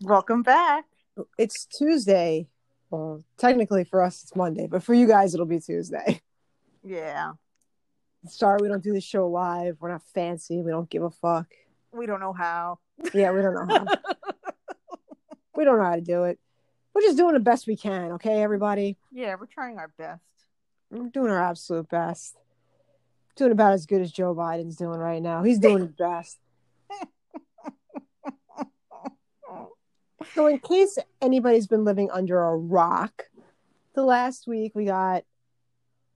Welcome back. It's Tuesday. Well, technically for us it's Monday, but for you guys it'll be Tuesday. Yeah. Sorry we don't do the show live. We're not fancy. We don't give a fuck. We don't know how. Yeah, we don't know how. we don't know how to do it. We're just doing the best we can, okay, everybody? Yeah, we're trying our best. We're doing our absolute best. Doing about as good as Joe Biden's doing right now. He's doing his best. So, in case anybody's been living under a rock, the last week we got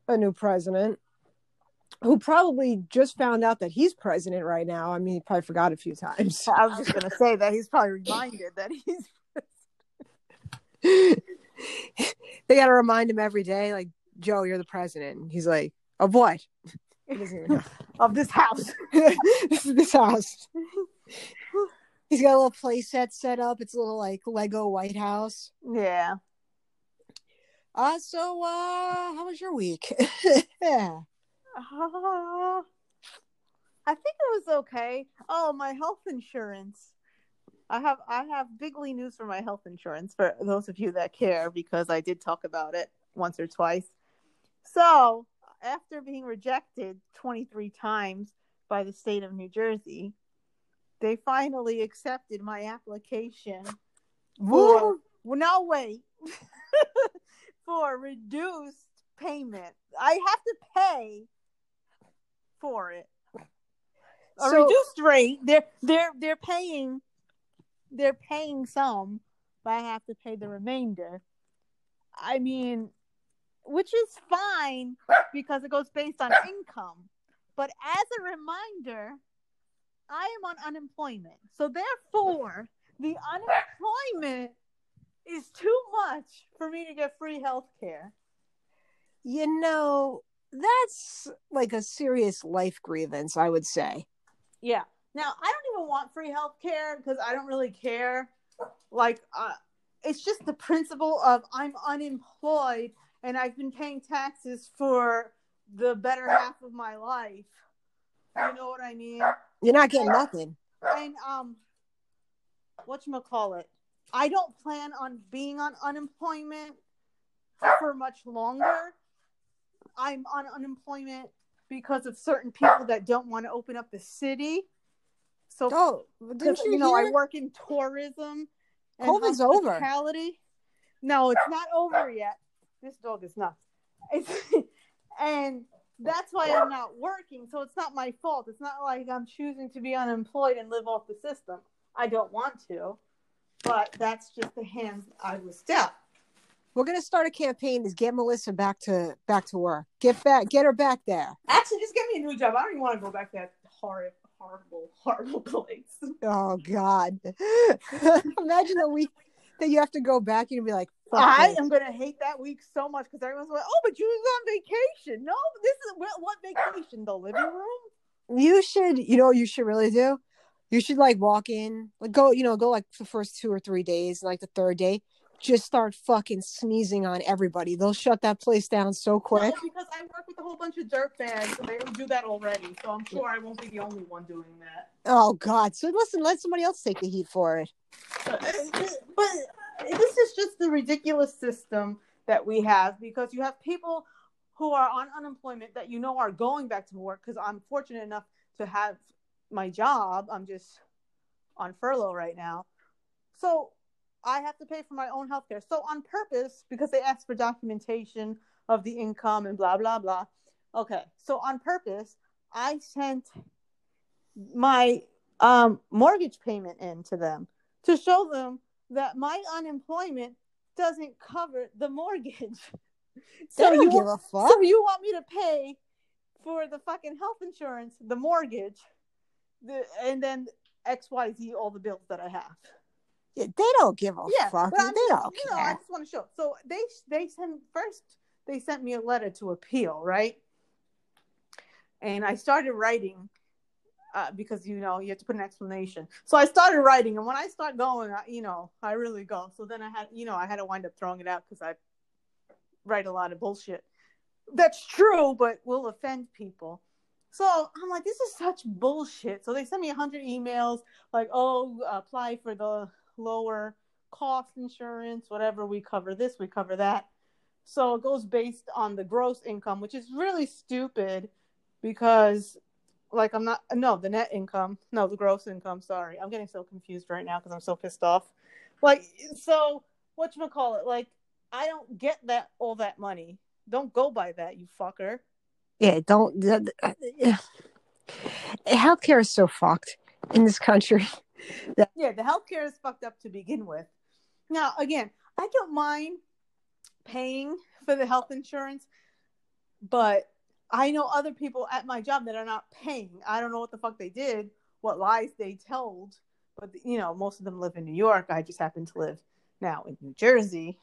a new president who probably just found out that he's president right now. I mean, he probably forgot a few times. I was just gonna say that he's probably reminded that he's they got to remind him every day, like, Joe, you're the president. And he's like, of what? He doesn't even know. of this house. this is this house. He's got a little play set set up. It's a little like Lego White House. Yeah. Uh so uh how was your week? yeah. Uh, I think it was okay. Oh, my health insurance. I have I have bigly news for my health insurance for those of you that care because I did talk about it once or twice. So, after being rejected 23 times by the state of New Jersey, they finally accepted my application for well, now wait for reduced payment. I have to pay for it. A So- reduced rate. They're they're they're paying they're paying some, but I have to pay the remainder. I mean, which is fine because it goes based on income. But as a reminder, I am on unemployment. So therefore, the unemployment is too much for me to get free health care. You know, that's like a serious life grievance, I would say. Yeah. Now, I don't even want free health care because I don't really care. Like, uh, it's just the principle of I'm unemployed and I've been paying taxes for the better half of my life. You know what I mean? You're not getting nothing. and um what you call it i don't plan on being on unemployment for much longer. I'm on unemployment because of certain people that don't want to open up the city. So Oh, didn't you, you know i work in tourism and COVID's over. no it's not over yet. This dog is nuts. It's, and that's why i'm not working so it's not my fault it's not like i'm choosing to be unemployed and live off the system i don't want to but that's just the hand i was dealt We're gonna start a campaign to get Melissa back to back to work. Get back, get her back there. actually just get me a new job i don't even want to go back to that horrible horrible horrible place Oh God! Imagine the week that you have to go back. You'd be like, Fuck I am gonna hate that week so much because everyone's like, "Oh, but you was on vacation." No, this is what, what vacation? The living room? You should. You know, what you should really do. You should like walk in, like go, you know, go like the first two or three days, and like the third day, just start fucking sneezing on everybody. They'll shut that place down so quick. No, because I work with a whole bunch of dirt fans, so they do that already. So I'm sure I won't be the only one doing that. Oh God! So listen, let somebody else take the heat for it. But, uh, but uh, this is just the ridiculous system that we have because you have people who are on unemployment that you know are going back to work because I'm fortunate enough to have my job. I'm just on furlough right now. So I have to pay for my own health care. So on purpose, because they ask for documentation of the income and blah blah blah. Okay. So on purpose, I sent my um, mortgage payment in to them to show them that my unemployment doesn't cover the mortgage. Don't you give a fuck. so you want me to pay for the fucking health insurance, the mortgage, the and then X Y Z all the bills that I have. Yeah, they don't give a Yeah, fuck. They just, don't you know, I just want to show. So they they sent first they sent me a letter to appeal, right? And I started writing uh, because you know you have to put an explanation. So I started writing, and when I start going, I, you know, I really go. So then I had, you know, I had to wind up throwing it out because I write a lot of bullshit. That's true, but will offend people. So I'm like, this is such bullshit. So they sent me a hundred emails, like, oh, apply for the lower cost insurance, whatever. We cover this, we cover that. So it goes based on the gross income, which is really stupid because, like, I'm not, no, the net income, no, the gross income. Sorry. I'm getting so confused right now because I'm so pissed off. Like, so whatchamacallit? it? Like, I don't get that, all that money. Don't go by that, you fucker. Yeah, don't. Uh, yeah. Healthcare is so fucked in this country. Yeah, the healthcare is fucked up to begin with. Now, again, I don't mind paying for the health insurance, but I know other people at my job that are not paying. I don't know what the fuck they did, what lies they told, but you know, most of them live in New York. I just happen to live now in New Jersey.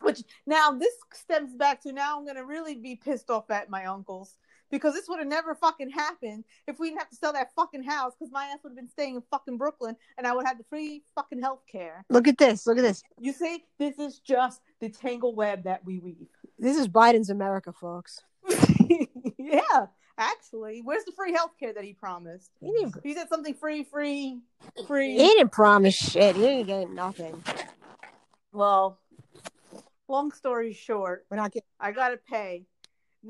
Which now this stems back to now I'm going to really be pissed off at my uncles because this would have never fucking happened if we didn't have to sell that fucking house because my ass would have been staying in fucking Brooklyn and I would have the free fucking health care. Look at this. Look at this. You see, this is just the tangle web that we weave. This is Biden's America, folks. yeah, actually. Where's the free health care that he promised? He, didn't, he said something free, free, free. He didn't promise shit. He didn't get nothing. Well, long story short, we're not getting. I gotta pay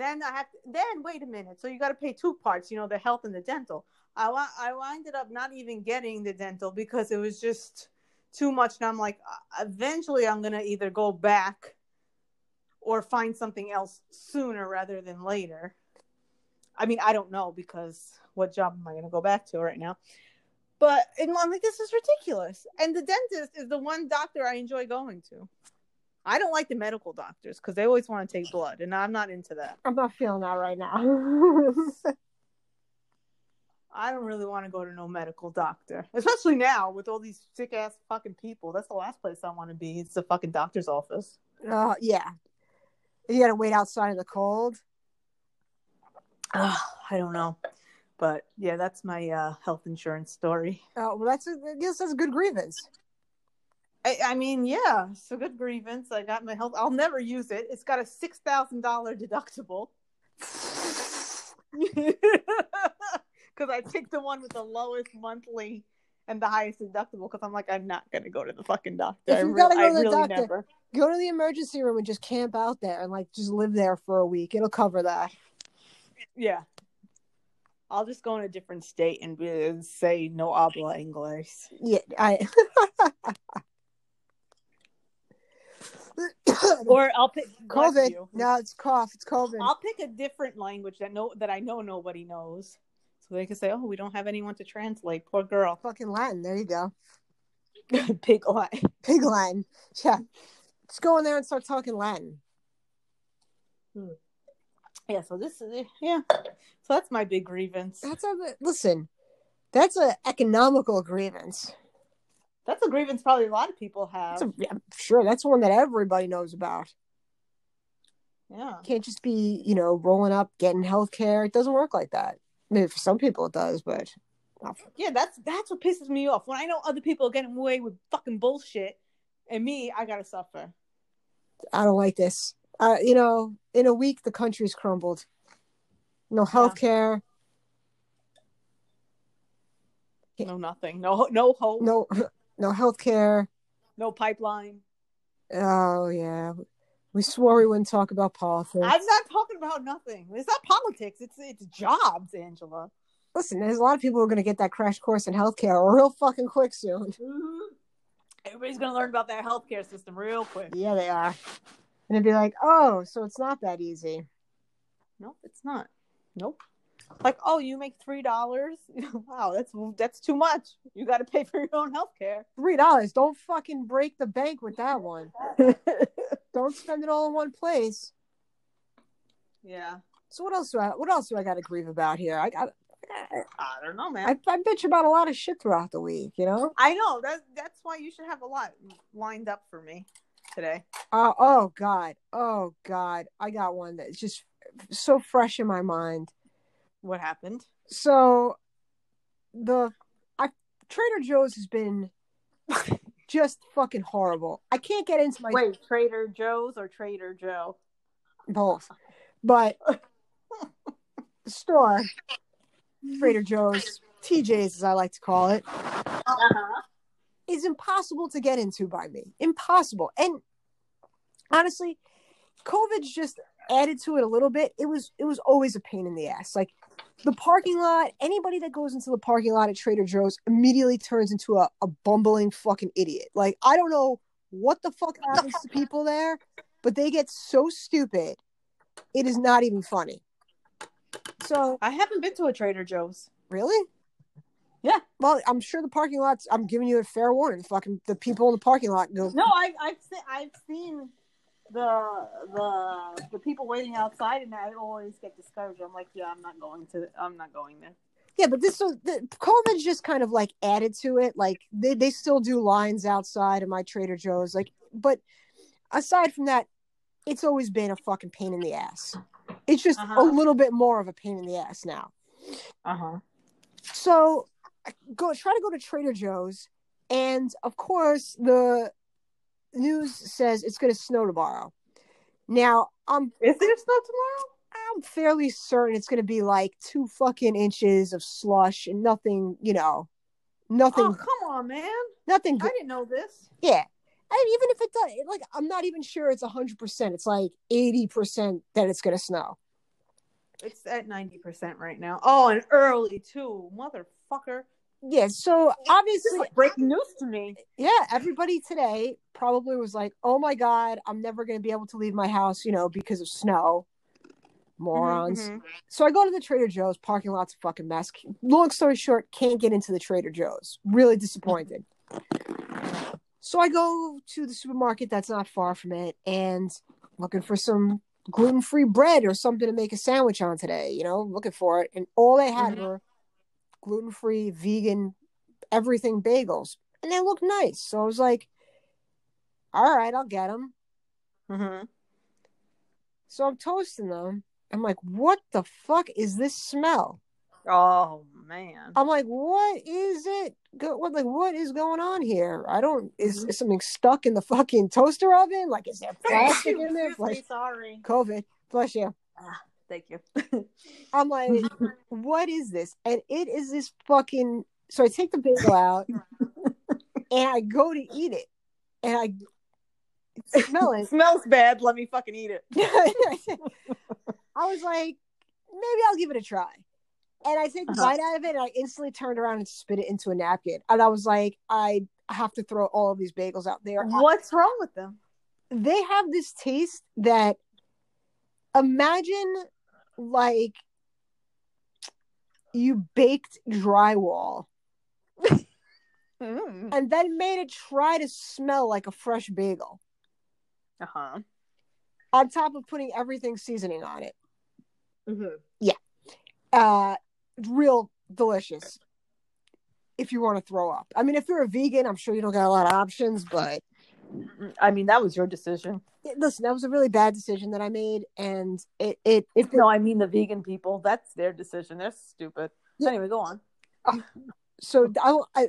then I have to, then wait a minute. So you got to pay two parts, you know, the health and the dental. I wa- I ended up not even getting the dental because it was just too much. And I'm like, uh, eventually I'm gonna either go back or find something else sooner rather than later. I mean, I don't know because what job am I gonna go back to right now? But and I'm like, this is ridiculous. And the dentist is the one doctor I enjoy going to. I don't like the medical doctors because they always want to take blood, and I'm not into that. I'm not feeling that right now. I don't really want to go to no medical doctor, especially now with all these sick ass fucking people. That's the last place I want to be. It's the fucking doctor's office. Uh, yeah. You gotta wait outside in the cold. Uh, I don't know, but yeah, that's my uh, health insurance story. Oh well, that's a, I guess that's a good grievance. I, I, mean, yeah, so good grievance. I got my health. I'll never use it. It's got a six thousand dollar deductible. Because I picked the one with the lowest monthly and the highest deductible. Because I'm like, I'm not gonna go to the fucking doctor. If you gotta go to the really doctor, never. go to the emergency room and just camp out there and like just live there for a week. It'll cover that. Yeah. I'll just go in a different state and be, say no habla inglés. Yeah, I. or I'll pick COVID. No, it's cough. It's COVID. I'll pick a different language that no that I know nobody knows, so they can say, "Oh, we don't have anyone to translate." Poor girl. Fucking Latin. There you go. Pig Latin. Pig Latin. Yeah. Let's go in there and start talking Latin. Hmm. Yeah. So this is yeah. So that's my big grievance. That's a listen. That's an economical grievance. That's a grievance probably a lot of people have. Yeah, sure, that's one that everybody knows about. Yeah. Can't just be, you know, rolling up, getting health care. It doesn't work like that. Maybe for some people it does, but yeah, that's that's what pisses me off. When I know other people are getting away with fucking bullshit and me, I gotta suffer. I don't like this. Uh, you know, in a week the country's crumbled. No health care. Yeah. No nothing. No no hope. No no health care, no pipeline. Oh yeah, we swore we wouldn't talk about politics. I'm not talking about nothing. It's not politics. It's it's jobs, Angela. Listen, there's a lot of people who are going to get that crash course in healthcare real fucking quick soon. Mm-hmm. Everybody's going to learn about that healthcare system real quick. Yeah, they are. And it'd be like, oh, so it's not that easy. Nope, it's not. Nope like oh you make three dollars? Wow that's that's too much. You got to pay for your own health care. Three dollars. Don't fucking break the bank with that one. Don't spend it all in one place. Yeah. So what else do i what else do i got to grieve about here? I got I, don't know, man. I, I bitch about a lot of shit throughout the week, you know. I know. That that's why you should have a lot lined up for me today. Uh, oh God, oh God, I got one that's just so fresh in my mind. What happened? So the I Trader Joe's has been just fucking horrible. I can't get into my Wait, Trader Joe's or Trader Joe? Both. But the store Trader Joe's, TJ's as I like to call it. Uh-huh. is impossible to get into by me. Impossible. And honestly, COVID's just added to it a little bit. It was it was always a pain in the ass. Like the parking lot, anybody that goes into the parking lot at Trader Joe's immediately turns into a, a bumbling fucking idiot. Like I don't know what the fuck happens to people there, but they get so stupid. It is not even funny. So I haven't been to a Trader Joe's. really? Yeah. Well, I'm sure the parking lots. I'm giving you a fair warning. Fucking the people in the parking lot go. No, I, I've se- I've seen the the the people waiting outside, and I always get discouraged. I'm like, yeah, I'm not going to. I'm not going there. Yeah, but this so the COVID's just kind of like added to it. Like they, they still do lines outside of my Trader Joe's. Like, but aside from that, it's always been a fucking pain in the ass. It's just Uh-huh. a little bit more of a pain in the ass now. Uh huh. So I go try to go to Trader Joe's, and of course the news says it's going to snow tomorrow. Now I'm Is there snow tomorrow? I'm fairly certain it's going to be like two fucking inches of slush and nothing, you know, nothing, Oh, come on, man! nothing I didn't know this. Yeah. And even if it does, like, I'm not even sure it's 100%. It's like 80% that it's going to snow. It's at ninety percent right now. Oh, and early too, motherfucker. Yeah. So obviously, like breaking news to me. yeah, everybody today probably was like, oh my God, I'm never going to be able to leave my house, you know, because of snow. Morons. Mhm, mhm. So I go to the Trader Joe's, parking lot's a fucking mess. Long story short, can't get into the Trader Joe's. Really disappointed. So I go to the supermarket that's not far from it and looking for some gluten free bread or something to make a sandwich on today, you know, looking for it. And all they had Mhm. were gluten free, vegan, everything bagels. And they look nice. So I was like, all right, I'll get them. Mhm. So I'm toasting them. I'm like, what the fuck is this smell? Oh man. I'm like, what is it? Go, what like what is going on here? I don't. Is, Mhm. is something stuck in the fucking toaster oven? Like, is there plastic in there? Like, sorry. COVID. Bless you. Thank you. I'm like, what is this? And it is this fucking. So I take the bagel out, and I go to eat it, and I smell it. smells bad. Let me fucking eat it. I was like, maybe I'll give it a try. And I take a Uh-huh. bite out of it, and I instantly turned around and spit it into a napkin. And I was like, I have to throw all of these bagels out there. What's wrong with them? They have this taste that imagine like you baked drywall Mm. and then made it try to smell like a fresh bagel Uh huh. on top of putting everything seasoning on it. Mm-hmm. Yeah. Uh real delicious if you want to throw up i mean if you're a vegan i'm sure you don't got a lot of options but I mean, that was your decision. Listen that was a really bad decision that i made and it it, it No, I mean the vegan people. That's their decision. They're stupid. Yeah. Anyway, go on. so I, I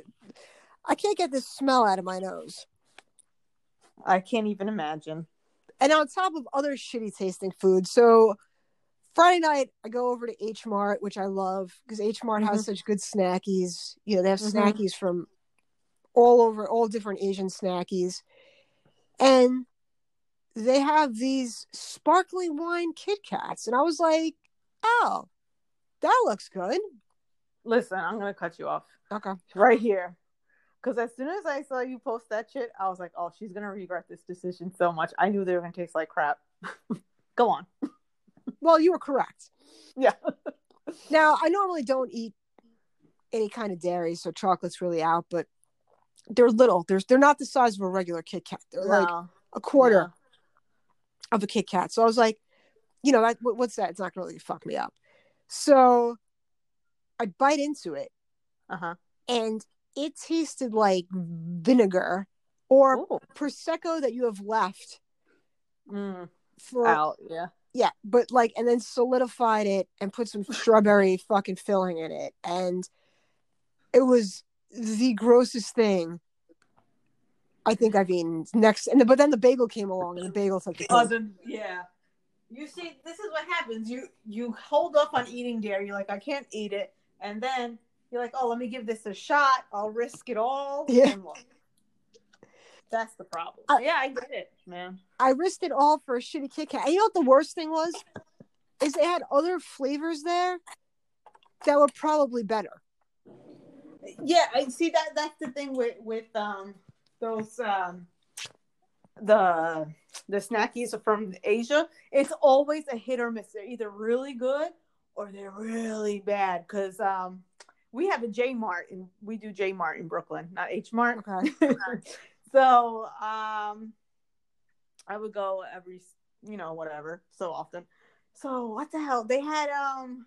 i can't get this smell out of my nose I can't even imagine. and on top of other shitty tasting food, so friday night i go over to h mart which i love because h mart has such good snackies you know they have Mhm. snackies from all over all different asian snackies and they have these sparkling wine kit kats and i was like oh that looks good Listen, I'm gonna cut you off okay right here. Because as soon as I saw you post that shit, I was like, "Oh, she's gonna regret this decision so much." I knew they were gonna taste like crap. go on. well you were correct Yeah. now i normally don't eat any kind of dairy so chocolate's really out but they're little they're, they're not the size of a regular kit kat they're like a quarter No. Of a Kit Kat. So I was like, you know, that what's that? It's not gonna really fuck me up. So I bite into it, Uh huh. and it tasted like vinegar or Ooh. prosecco that you have left Mm, for out. Yeah. yeah, but like and then solidified it and put some strawberry fucking filling in it, and it was the grossest thing. I think I've eaten next, and but then the bagel came along, and the bagel took the Oh, yeah. You see, this is what happens. You you hold off on eating dairy. You're like, I can't eat it, and then you're like, oh, let me give this a shot. I'll risk it all. Yeah. That's the problem. I- yeah, I get it, man. I risked it all for a shitty Kit Kat. And you know what the worst thing was? Is they had other flavors there that were probably better. Yeah, I see that. That's the thing with with um those um the the snackies from Asia. It's always a hit or miss. They're either really good or they're really bad. Because um we have a J Mart and we do J Mart in Brooklyn, not H Mart. Okay. so um I would go every you know whatever so often. So what the hell? They had um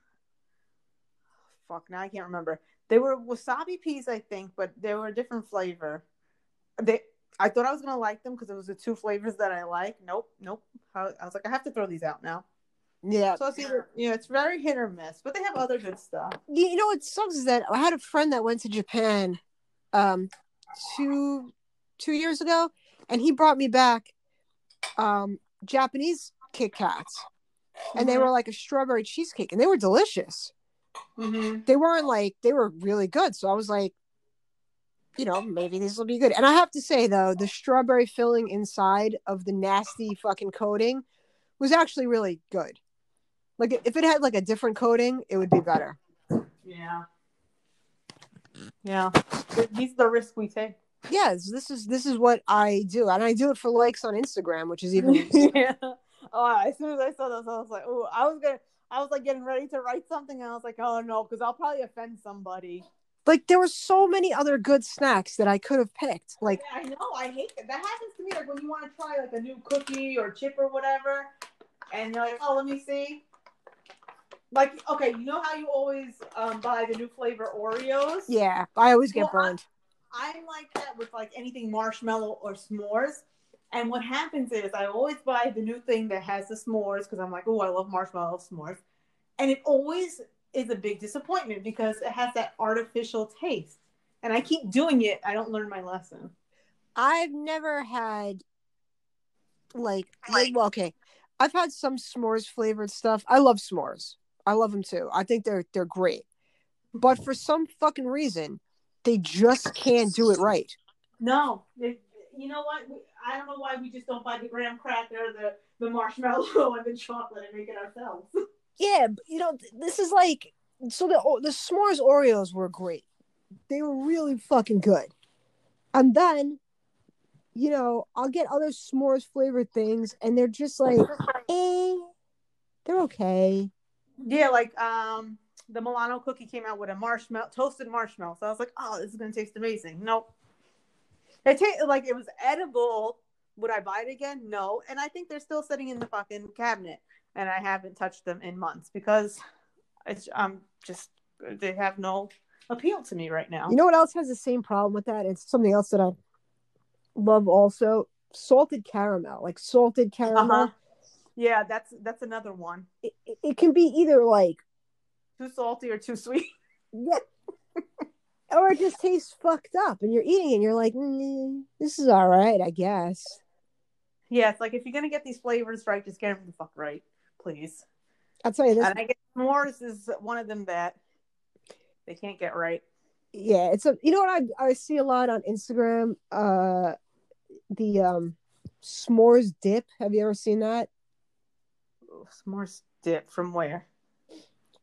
fuck now I can't remember. They were wasabi peas, I think, but they were a different flavor. They I thought I was gonna like them because it was the two flavors that I like. Nope, nope. I, I was like, I have to throw these out now. Yeah. So it's either yeah, it's very hit or miss, but they have other good stuff. You you know what sucks is that I had a friend that went to Japan um two two years ago and he brought me back um Japanese Kit Kats. And they were like a strawberry cheesecake and they were delicious. Mm-hmm. They weren't like they were really good. So I was like, you know, maybe these will be good. And I have to say though, the strawberry filling inside of the nasty fucking coating was actually really good. Like if it had like a different coating, it would be better. Yeah. Yeah. These are the risks we take. Yes, this is this is what I do, and I do it for likes on Instagram, which is even yeah. Oh, as soon as I saw this, I was like, oh, I was gonna, I was like getting ready to write something, and I was like, oh no, because I'll probably offend somebody. Like there were so many other good snacks that I could have picked. Like I know, I hate that. That happens to me, like when you want to try like a new cookie or chip or whatever, and you're like, oh, let me see. Like, okay, you know how you always um, buy the new flavor Oreos? yeah, I always get Well, I- burned. I'm like that with like anything marshmallow or s'mores. And what happens is I always buy the new thing that has the s'mores because I'm like, oh, I love marshmallow s'mores. And it always is a big disappointment because it has that artificial taste. And I keep doing it. I don't learn my lesson. I've never had like, like well, okay. I've had some s'mores flavored stuff. I love s'mores. I love them too. I think they're they're great. But for some fucking reason, they just can't do it right. No, it, you know what? I don't know why we just don't buy the graham cracker, the, the marshmallow, and the chocolate and make it ourselves. Yeah, you know, this is like so the the s'mores Oreos were great. They were really fucking good. And then, you know, I'll get other s'mores flavored things, and they're just like, eh, they're okay. Yeah, like um, the Milano cookie came out with a marshmallow, toasted marshmallow. So I was like, oh, this is gonna taste amazing. Nope. It tasted like it was edible. Would I buy it again? No. And I think they're still sitting in the fucking cabinet, and I haven't touched them in months because it's um just they have no appeal to me right now. You know what else has the same problem with that? It's something else that I love also. Salted caramel, like salted caramel. Uh-huh. Yeah, that's that's another one. It, it- it can be either like Too salty or too sweet. yeah, or it just tastes fucked up, and you're eating it, and you're like, mm, this is all right, I guess. Yeah, it's like if you're gonna get these flavors right, just get them the fuck right, please. I'll tell you this. And I guess s'mores is one of them that they can't get right. yeah it's a you know what i i see a lot on instagram uh the um s'mores dip have you ever seen that s'mores dip from where?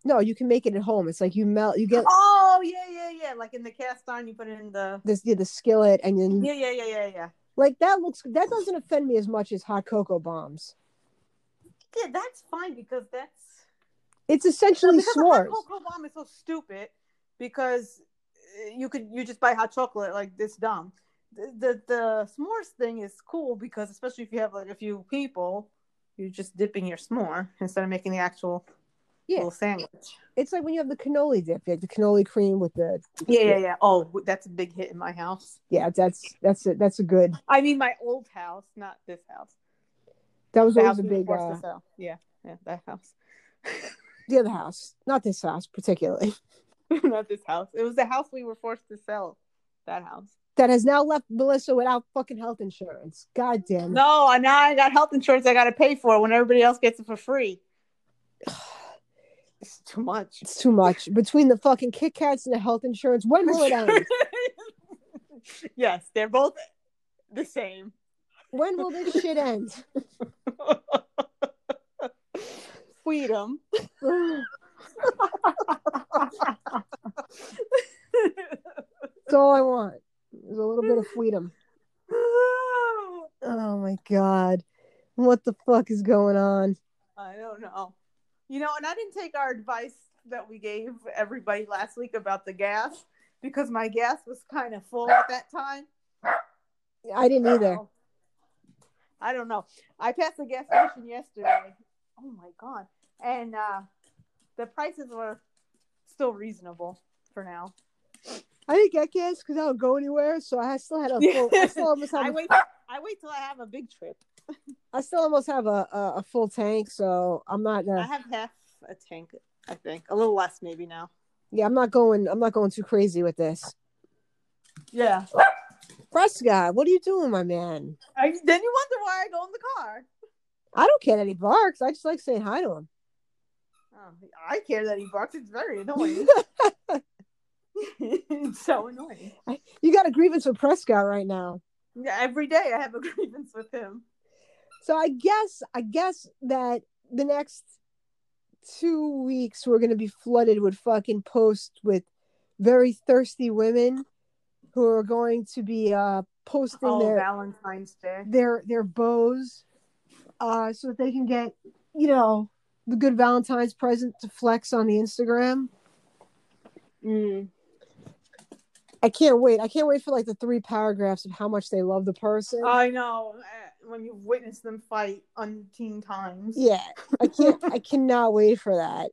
no you can make it at home it's like you melt you get Oh yeah, yeah, yeah. Like in the cast iron, you put it in the. this yeah, the skillet and then Yeah, yeah, yeah, yeah, yeah. like that looks that doesn't offend me as much as hot cocoa bombs Yeah, that's fine because that's it's essentially hot s'mores cocoa bomb is so stupid because uh, you could you just buy hot chocolate like this dumb. The, the the s'mores thing is cool because especially if you have like a few people, you're just dipping your s'more instead of making the actual Yeah. little sandwich. it's like when you have the cannoli dip you have the cannoli cream with the Yeah, yeah, yeah. Oh, that's a big hit in my house. yeah that's that's a that's a good I mean, my old house, not this house. That was The always a big uh. Yeah, yeah, that house. the other house not this house particularly not this house. It was the house we were forced to sell. That house. that has now left melissa without fucking health insurance god damn it. No, and now I got health insurance. I got to pay for it when everybody else gets it for free. It's too much. It's too much. Between the fucking Kit Kats and the health insurance, when will it end? yes, they're both the same. When will this shit end? Freedom. That's all I want. Is a little bit of freedom. Oh my god. What the fuck is going on? I don't know. You know, and I didn't take our advice that we gave everybody last week about the gas because my gas was kind of full at that time. I didn't either. I don't know. I passed the gas station yesterday. Oh my god. And uh the prices were still reasonable for now. I didn't get gas because I don't go anywhere, so I still had a full. I still almost have. I a- wait I wait till I have a big trip. I still almost have a, a, a full tank, so I'm not. gonna. I have half a tank, I think. A little less maybe now. yeah, I'm not going. I'm not going too crazy with this. Yeah. Prescott, what are you doing, my man? I, then you wonder why I go in the car. I don't care that he barks. I just like saying hi to him. Oh, I care that he barks. It's very annoying. it's so annoying. You got a grievance with Prescott right now. Yeah, every day I have a grievance with him. So I guess I guess that the next two weeks we're gonna be flooded with fucking posts with very thirsty women who are going to be uh posting Oh, their Valentine's Day. their their bows uh so that they can get you know the good Valentine's present to flex on the Instagram. Mm. I can't wait. I can't wait for like the three paragraphs of how much they love the person. I know. uh, When you've witnessed them fight umpteen times. Yeah, I can't. I cannot wait for that.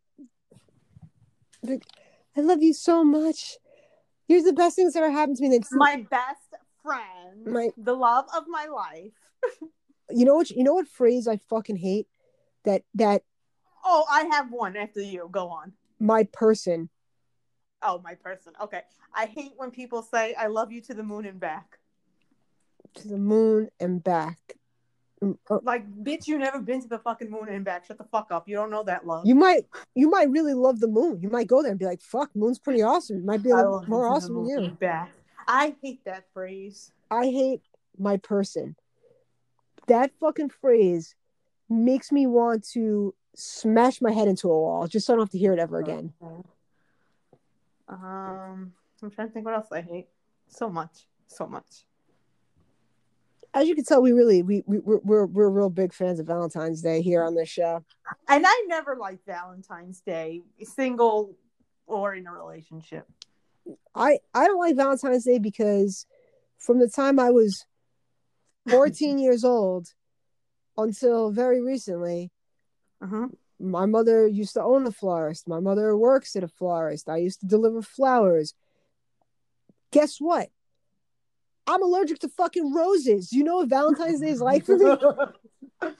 Like, I love you so much. You're the best things that ever happened to me. That's My best friend. My- the love of my life. you know what? You know what phrase I fucking hate? That that Oh, I have one after you. Go on. my person. Oh, my person. Okay. I hate when people say I love you to the moon and back. to the moon and back. Like, bitch, you never been to the fucking moon and back. Shut the fuck up. You don't know that love. You might you might really love the moon. You might go there and be like, "Fuck, moon's pretty awesome." It might be a little more awesome than you. back. I hate that phrase. I hate my person. That fucking phrase makes me want to smash my head into a wall just so I don't have to hear it ever again. Um, I'm trying to think what else I hate. So much, so much. As you can tell, we really we, we we're, we're we're real big fans of Valentine's Day here on this show. And I never liked Valentine's Day, single or in a relationship. I I don't like Valentine's Day because from the time I was 14 years old until very recently, Uh-huh. my mother used to own a florist. My mother works at a florist. I used to deliver flowers. Guess what? I'm allergic to fucking roses. You know what Valentine's Day is like for me?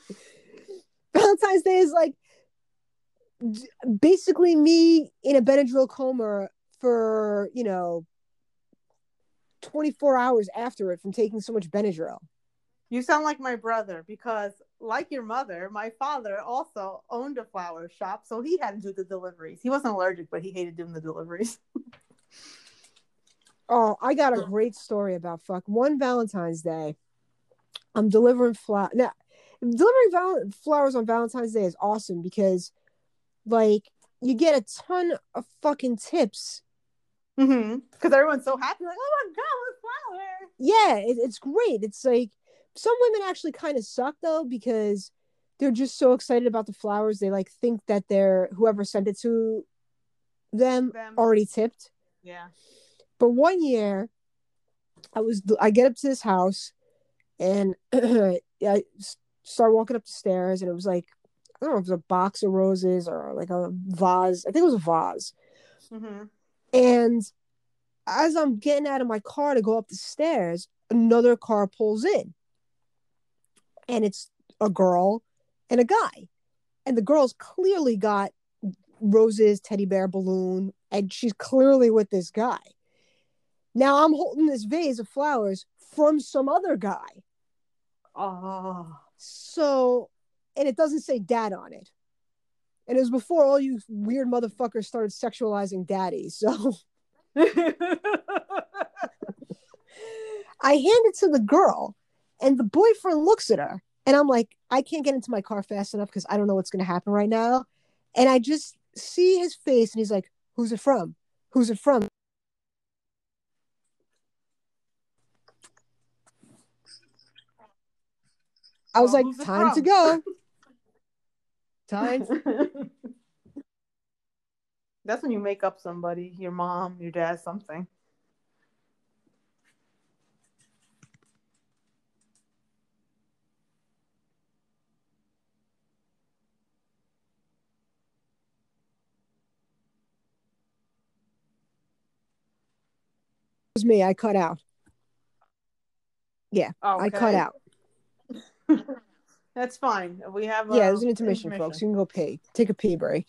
Valentine's Day is like basically me in a Benadryl coma for, you know, 24 hours after it from taking so much Benadryl. You sound like my brother because, like your mother, my father also owned a flower shop, so he had to do the deliveries. He wasn't allergic, but he hated doing the deliveries. Oh, I got a great story about fuck. One Valentine's Day, I'm delivering flower. Now, delivering val- flowers on Valentine's Day is awesome because, like, you get a ton of fucking tips. Mm-hmm. Because everyone's so happy, like, oh my god, a flower. Yeah, it, it's great. It's like some women actually kind of suck though because they're just so excited about the flowers. They like think that they're whoever sent it to them Them. already tipped. Yeah. But one year, I was I get up to this house, and I start walking up the stairs, and it was like I don't know if it was a box of roses or like a vase. I think it was a vase. Mm-hmm. And as I'm getting out of my car to go up the stairs, another car pulls in, and it's a girl and a guy, and the girl's clearly got roses, teddy bear, balloon, and she's clearly with this guy. Now I'm holding this vase of flowers from some other guy. Oh. So, and it doesn't say dad on it. And it was before all you weird motherfuckers started sexualizing daddy. So I hand it to the girl And the boyfriend looks at her, and I'm like, I can't get into my car fast enough because I don't know what's going to happen right now. And I just see his face, and he's like, Who's it from? Who's it from? I was Well, like, time to go. Time. That's when you make up somebody, your mom, your dad, something. It was me. I cut out. Yeah, I cut out. That's fine. We have Yeah, uh, there's an intermission, folks. You can go pee. Take a pee break.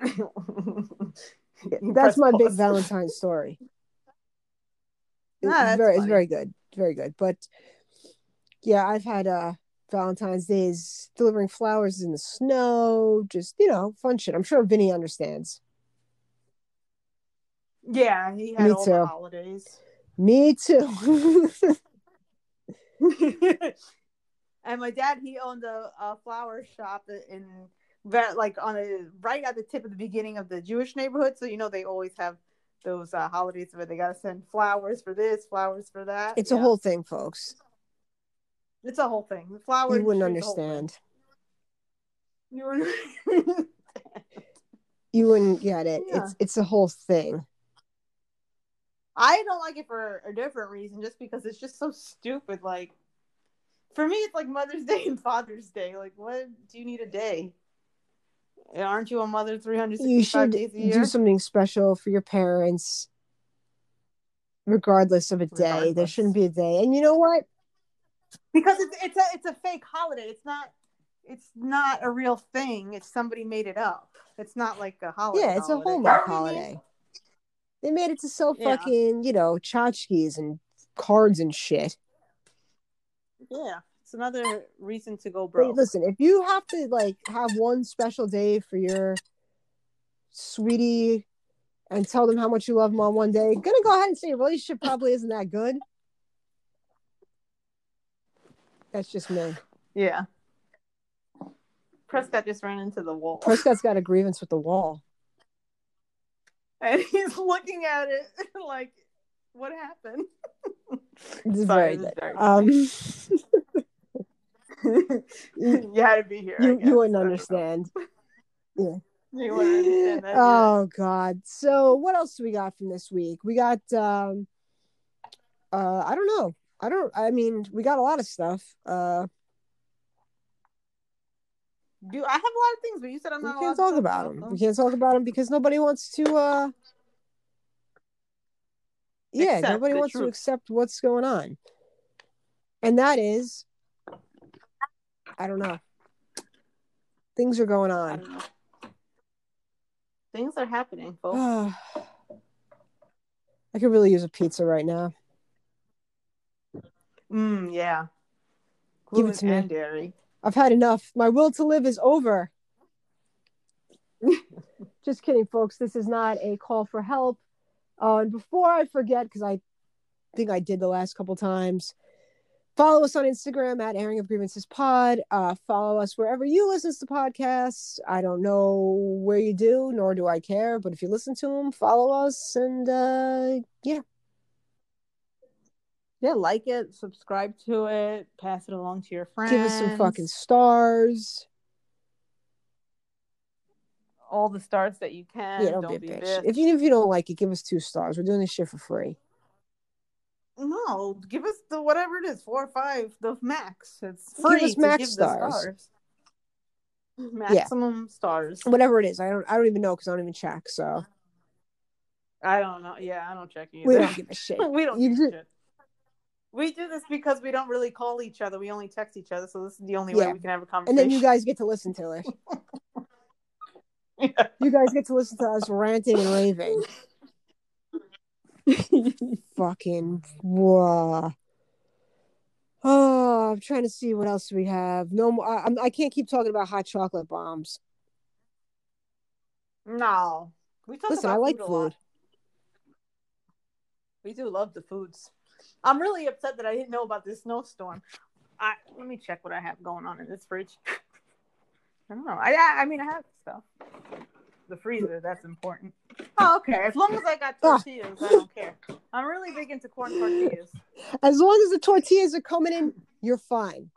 That's my big pause. Valentine story. Nah, it's very, it's very good, very good. But yeah, I've had uh Valentine's days delivering flowers in the snow, just you know, fun shit. I'm sure Vinny understands. Yeah, he had Me all too. the holidays. Me too. and my dad, he owned a, a flower shop in that like on a right at the tip of the beginning of the Jewish neighborhood. So you know they always have those uh, holidays where they gotta send flowers for this, flowers for that. it's a whole thing, folks. It's a whole thing. The flower You wouldn't industry is a whole thing. understand. You wouldn't. You wouldn't get it. Yeah. It's it's a whole thing. I don't like it for a different reason, just because it's just so stupid. Like, for me, it's like Mother's Day and Father's Day. Like, what do you need a day? Aren't you a mother You should days a year? do something special for your parents, regardless of a day. There shouldn't be a day. And you know what? because it's it's a it's a fake holiday. It's not it's not a real thing. It's somebody made it up. It's not like a holiday. Yeah, it's a holiday. Hallmark You know what I mean? holiday. They made it to sell Yeah. fucking, you know, tchotchkes and cards and shit. Yeah, it's another reason to go broke. listen, if you have to like have one special day for your sweetie and tell them how much you love them on one day, gonna go ahead and say your relationship probably isn't that good. That's just me. Yeah. Prescott just ran into the wall, Prescott's got a grievance with the wall. And he's looking at it like, "What happened?" It's Sorry, very. Um, you had to be here. You you wouldn't understand. You wouldn't understand that. oh God. So what else do we got from this week? We got um uh I don't know. I don't I mean we got a lot of stuff. Uh Do I have a lot of things, but you said I'm not. we can't talk about them. We can't talk about them because nobody wants to uh yeah, Accept nobody wants to accept what's going on. And that is I don't know. Things are going on. Things are happening, folks. I could really use a pizza right now. Mm, yeah. Give Gluten it to me. dairy. I've had enough. My will to live is over. Just kidding, folks. This is not a call for help. Uh, and before I forget, because I think I did the last couple times, follow us on Instagram at Airing of Grievances Pod. Uh, follow us wherever you listen to podcasts. I don't know where you do, nor do I care. But if you listen to them, follow us. And uh, yeah, Yeah, like it, subscribe to it, pass it along to your friends. give us some fucking stars. all the stars that you can. Yeah, don't, be a bitch. If you if you don't like it, give us two stars. We're doing this shit for free. No, give us the whatever it is, four or five, the max. It's free Give us max give stars. stars. Maximum stars. Whatever it is, I don't I don't even know because I don't even check. So I don't know. Yeah, I don't check either. we don't give a shit. we don't You give a shit. We do this because we don't really call each other. We only text each other, so this is the only Yeah. way we can have a conversation. And then you guys get to listen to it. You guys get to listen to us ranting and raving. Fucking whoa. Oh, I'm trying to see what else we have. No more. I, I'm- can't keep talking about hot chocolate bombs. no, we talk Listen, about I like food. food. We do love the foods. I'm really upset that I didn't know about this snowstorm. I let me check what I have going on in this fridge. I don't know. I I mean I have stuff. The freezer, that's important. Oh, okay. As long as I got Ah. tortillas, I don't care. I'm really big into corn tortillas. As long as the tortillas are coming in, you're fine.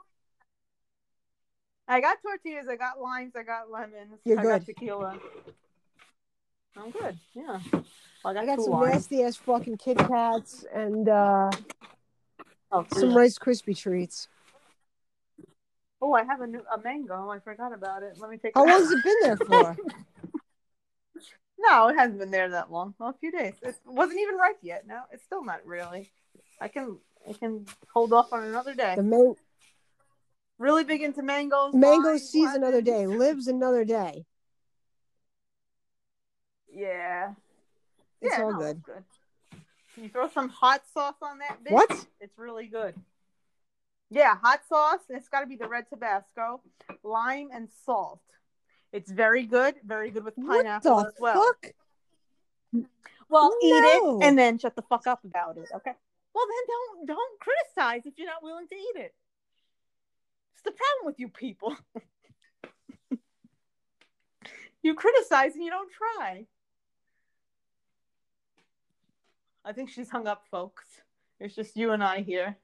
I got tortillas, I got limes, I got lemons, You're I got good. tequila. I'm good. Yeah. Well, I got some nasty ass fucking Kit Kats and uh, Oh, some. Rice Krispie treats. oh, I have a new a mango. I forgot about it. Let me take. How long has it been there for? No, it hasn't been there that long. Well, a few days. It wasn't even ripe yet. No, it's still not really. I can I can hold off on another day. The man- Really big into mangoes. mango sees another day, lives another day. Yeah. It's yeah, all no, good. it's good. You throw some hot sauce on that bitch. What? It's really good. Yeah, hot sauce. It's got to be the red Tabasco, lime and salt. It's very good. Very good with What pineapple the as well. fuck? Well, eat it and then shut the fuck up about it. Okay. Well, then don't don't criticize if you're not willing to eat it. It's the problem with you people. you criticize and you don't try. I think she's hung up, folks. It's just you and I here.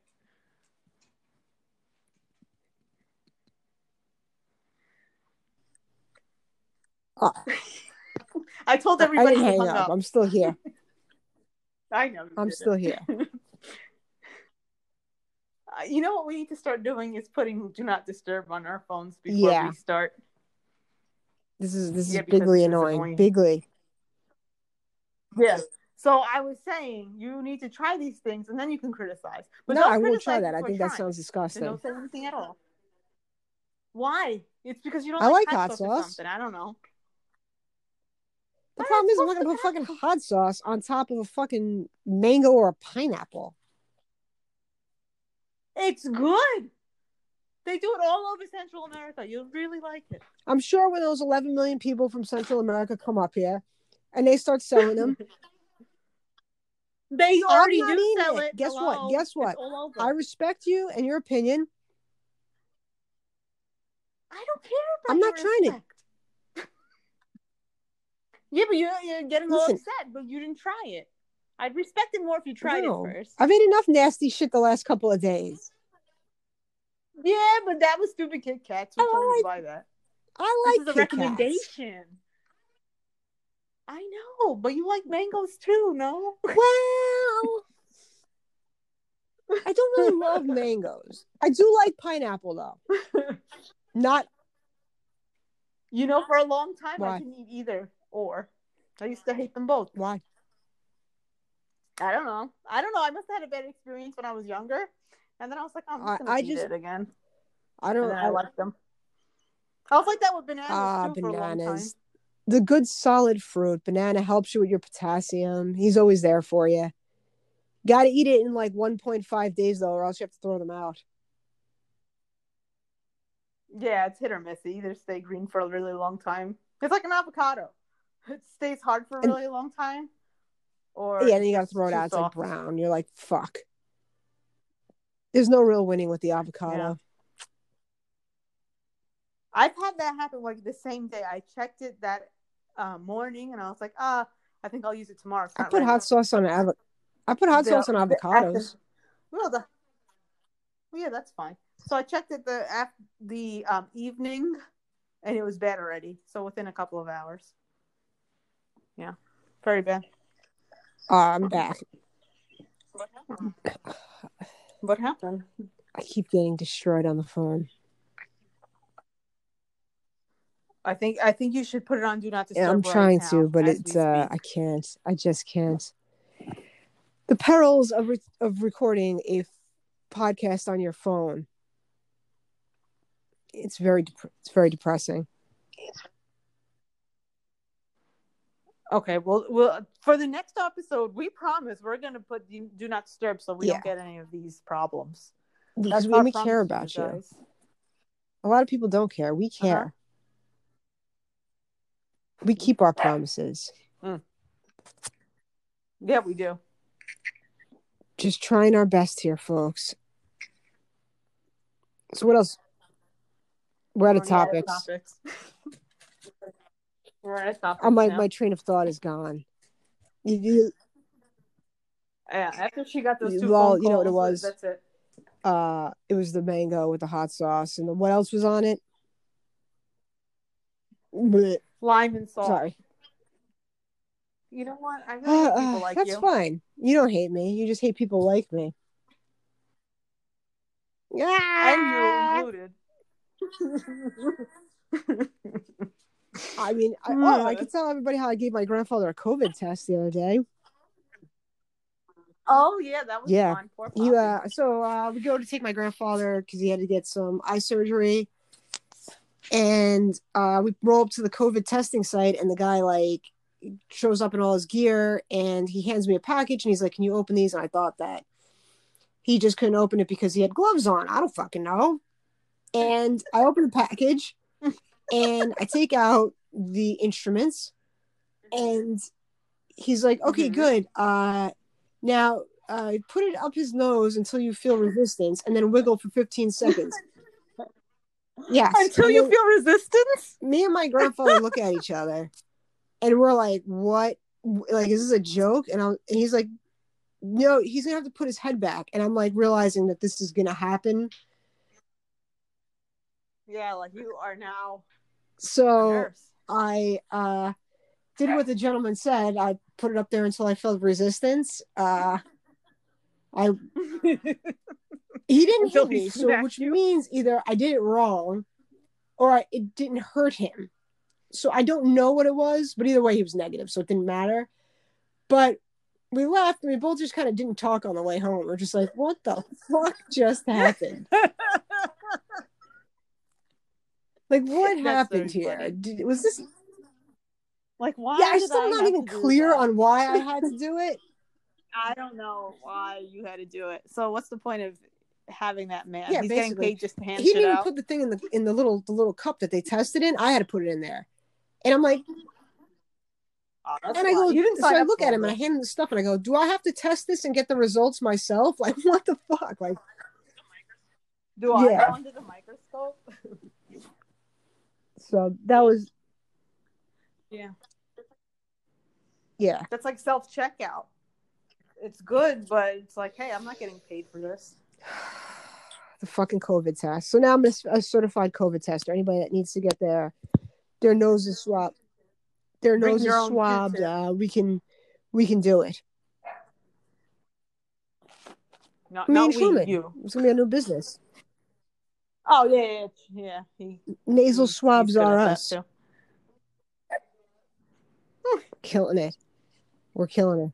Oh. I told I everybody didn't hang hung up. up. I'm still here. I know. I'm still it. here. Uh, you know what we need to start doing is putting "Do Not Disturb" on our phones before Yeah. we start. This is this is Yeah, because bigly annoying. annoying. Bigly. Yeah. So I was saying you need to try these things and then you can criticize. But no, I won't try that. I think that sounds So disgusting. don't say anything at all. Why? It's because you don't I like, like hot sauce. something. I don't know. The Why problem is, I'm not gonna put fucking hot sauce on top of a fucking mango or a pineapple. It's good. They do it all over Central America. You'll really like it. I'm sure when those 11 million people from Central America come up here and they start selling them, They already not do sell it. it. Guess what? Guess what? It's all over. I respect you and your opinion. I don't care about I'm not trying it. respect. yeah, but you're, you're getting all upset, but you didn't try it. I'd respect it more if you tried No. it first. I've had enough nasty shit the last couple of days. Yeah, but that was stupid Kit Kats. Who I told you to like buy that? I This like is a Kit Kats. I know, but you like mangoes too, no? Well, I don't really love mangoes. I do like pineapple though. Not You know, for a long time Why? I didn't eat either or. I used to hate them both. why. I don't know. I don't know. I must have had a bad experience when I was younger. And then I was like, oh, I'm just I- I just- it again. I don't. then I, I liked them. I was like that with bananas ah, too for a long time. bananas. The good solid fruit. Banana helps you with your potassium. He's always there for you. Got to eat it in like 1.5 days though, or else you have to throw them out. Yeah, it's hit or miss. They either stay green for a really long time. It's like an avocado. It stays hard for a And- really long time. Or yeah, and you got to throw it out. It's like brown. You're like, fuck. There's no real winning with the avocado. I've had that happen like the same day. I checked it that uh, morning and I was like, ah, I think I'll use it tomorrow. It's I put ready. hot sauce on avo- I put hot The- sauce on the- avocados. Well, the, well, yeah, that's fine. So I checked it the af- the um, evening, and it was bad already. So within a couple of hours. Yeah, very bad. Uh, I'm back. What happened? What happened? I keep getting destroyed on the phone. I think I think you should put it on do not disturb. Yeah, I'm right trying now to, but it's uh. I can't. I just can't. The perils of re- of recording a f- podcast on your phone. It's very dep- it's very depressing. Okay, well, well, for the next episode, we promise we're gonna put do do not disturb so we Yeah. don't get any of these problems. Because That's we, our we promise care to about you. guys. A lot of people don't care. We Uh-huh. care. We keep our promises. Yeah, we do. Just trying our best here, folks. So what else? We're out of We're out of topics. topics. We're out of topics. Oh, my now. my train of thought is gone. You, you, Yeah, after she got those two Well, phone you know what it was? That's it. uh, it was the mango with the hot sauce, and what else was on it? Blech, Lime and salt. sorry. You know what? I really hate people Uh, like that's you. fine. You don't hate me. You just hate people like me. And Ah! you included. I mean, I, oh, I could tell everybody how I gave my grandfather a COVID test the other day. oh yeah, that was Yeah. fun. Poor He, uh, so uh, we go to take my grandfather because he had to get some eye surgery, and uh, we roll up to the COVID testing site, and the guy like shows up in all his gear, and he hands me a package, and he's like, "Can you open these?" And I thought that he just couldn't open it because he had gloves on. I don't fucking know. And I open the package, and I take out the instruments, and he's like, "Okay, Mhm. good. Uh, now." uh, put it up his nose until you feel resistance, and then wiggle for 15 seconds. Yes. Until you feel resistance. me and my grandfather look at each other, and we're like, "What? Like, is this a joke?" And, I, and he's like, "No, he's gonna have to put his head back." And I'm like realizing that this is gonna happen. Yeah, like you are now So. I uh, did what the gentleman said. I put it up there until I felt resistance. Uh, I he didn't Until hit me, so which you. means either I did it wrong or I, it didn't hurt him. So I don't know what it was, but either way, he was negative, so it didn't matter. But we left, and we both just kind of didn't talk on the way home. We're just like, "What the fuck just happened? Like, what That's happened very here? Did, was this? like why? Yeah, I'm still I not even clear that? on why I had to do it. I don't know why you had to do it. So what's the point of having that man? Yeah, He's getting basically. paid just to hand he didn't even out. put the thing in the in the little the little cup that they tested in. I had to put it in there, and I'm like, Oh, and I go, you didn't so I look at him and I hand him the stuff, and I go, do I have to test this and get the results myself? Like, what the fuck? Like, Do I Yeah. go under the microscope? so that was Yeah. yeah. That's like self checkout. It's good, but it's like, hey, I'm not getting paid for this. the fucking COVID test. So now I'm a, a certified COVID tester. Anybody that needs to get their their noses swabbed, their Bring noses swabbed, uh, we can we can do it. Not, Me not and we, Truman. you. It's gonna be a new business. Oh yeah, yeah, yeah. He, Nasal swabs are us. Killing it. We're killing it.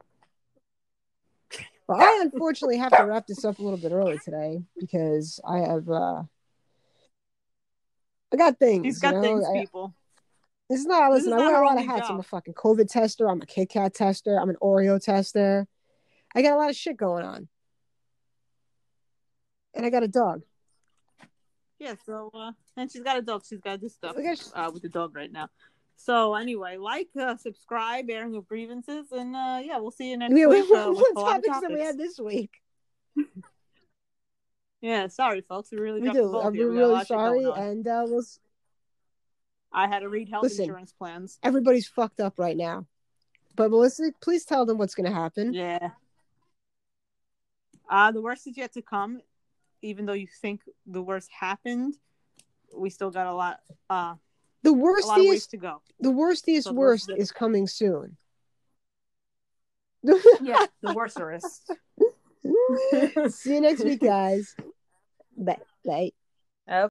But I unfortunately have to wrap this up a little bit early today because I have uh I got things. He's got you know? things, I- people. This is not. Listen, is I wear a lot of hats. I'm a fucking COVID tester. I'm a Kit Kat tester. I'm an Oreo tester. I got a lot of shit going on, and I got a dog. Yeah. So, uh, and she's got a dog. She's got this stuff uh, with the dog right now. So anyway, like, uh, subscribe, airing of grievances, and uh, yeah, we'll see you next Yeah, week. Uh, what of topics that we topics. had this week? Yeah, sorry, folks. We really We do. I'm here. We got a lot really sorry, and uh, we'll, I had to read health Listen. insurance plans. everybody's fucked up right now. But Melissa, please tell them what's going to happen. Yeah. Uh, the worst is yet to come. Even though you think the worst happened, we still got a lot, uh, The a lot of ways worstiest, to go. the worstiest So worst worst- is coming soon. Yeah, the worst. See you next week, guys. Bye. Bye.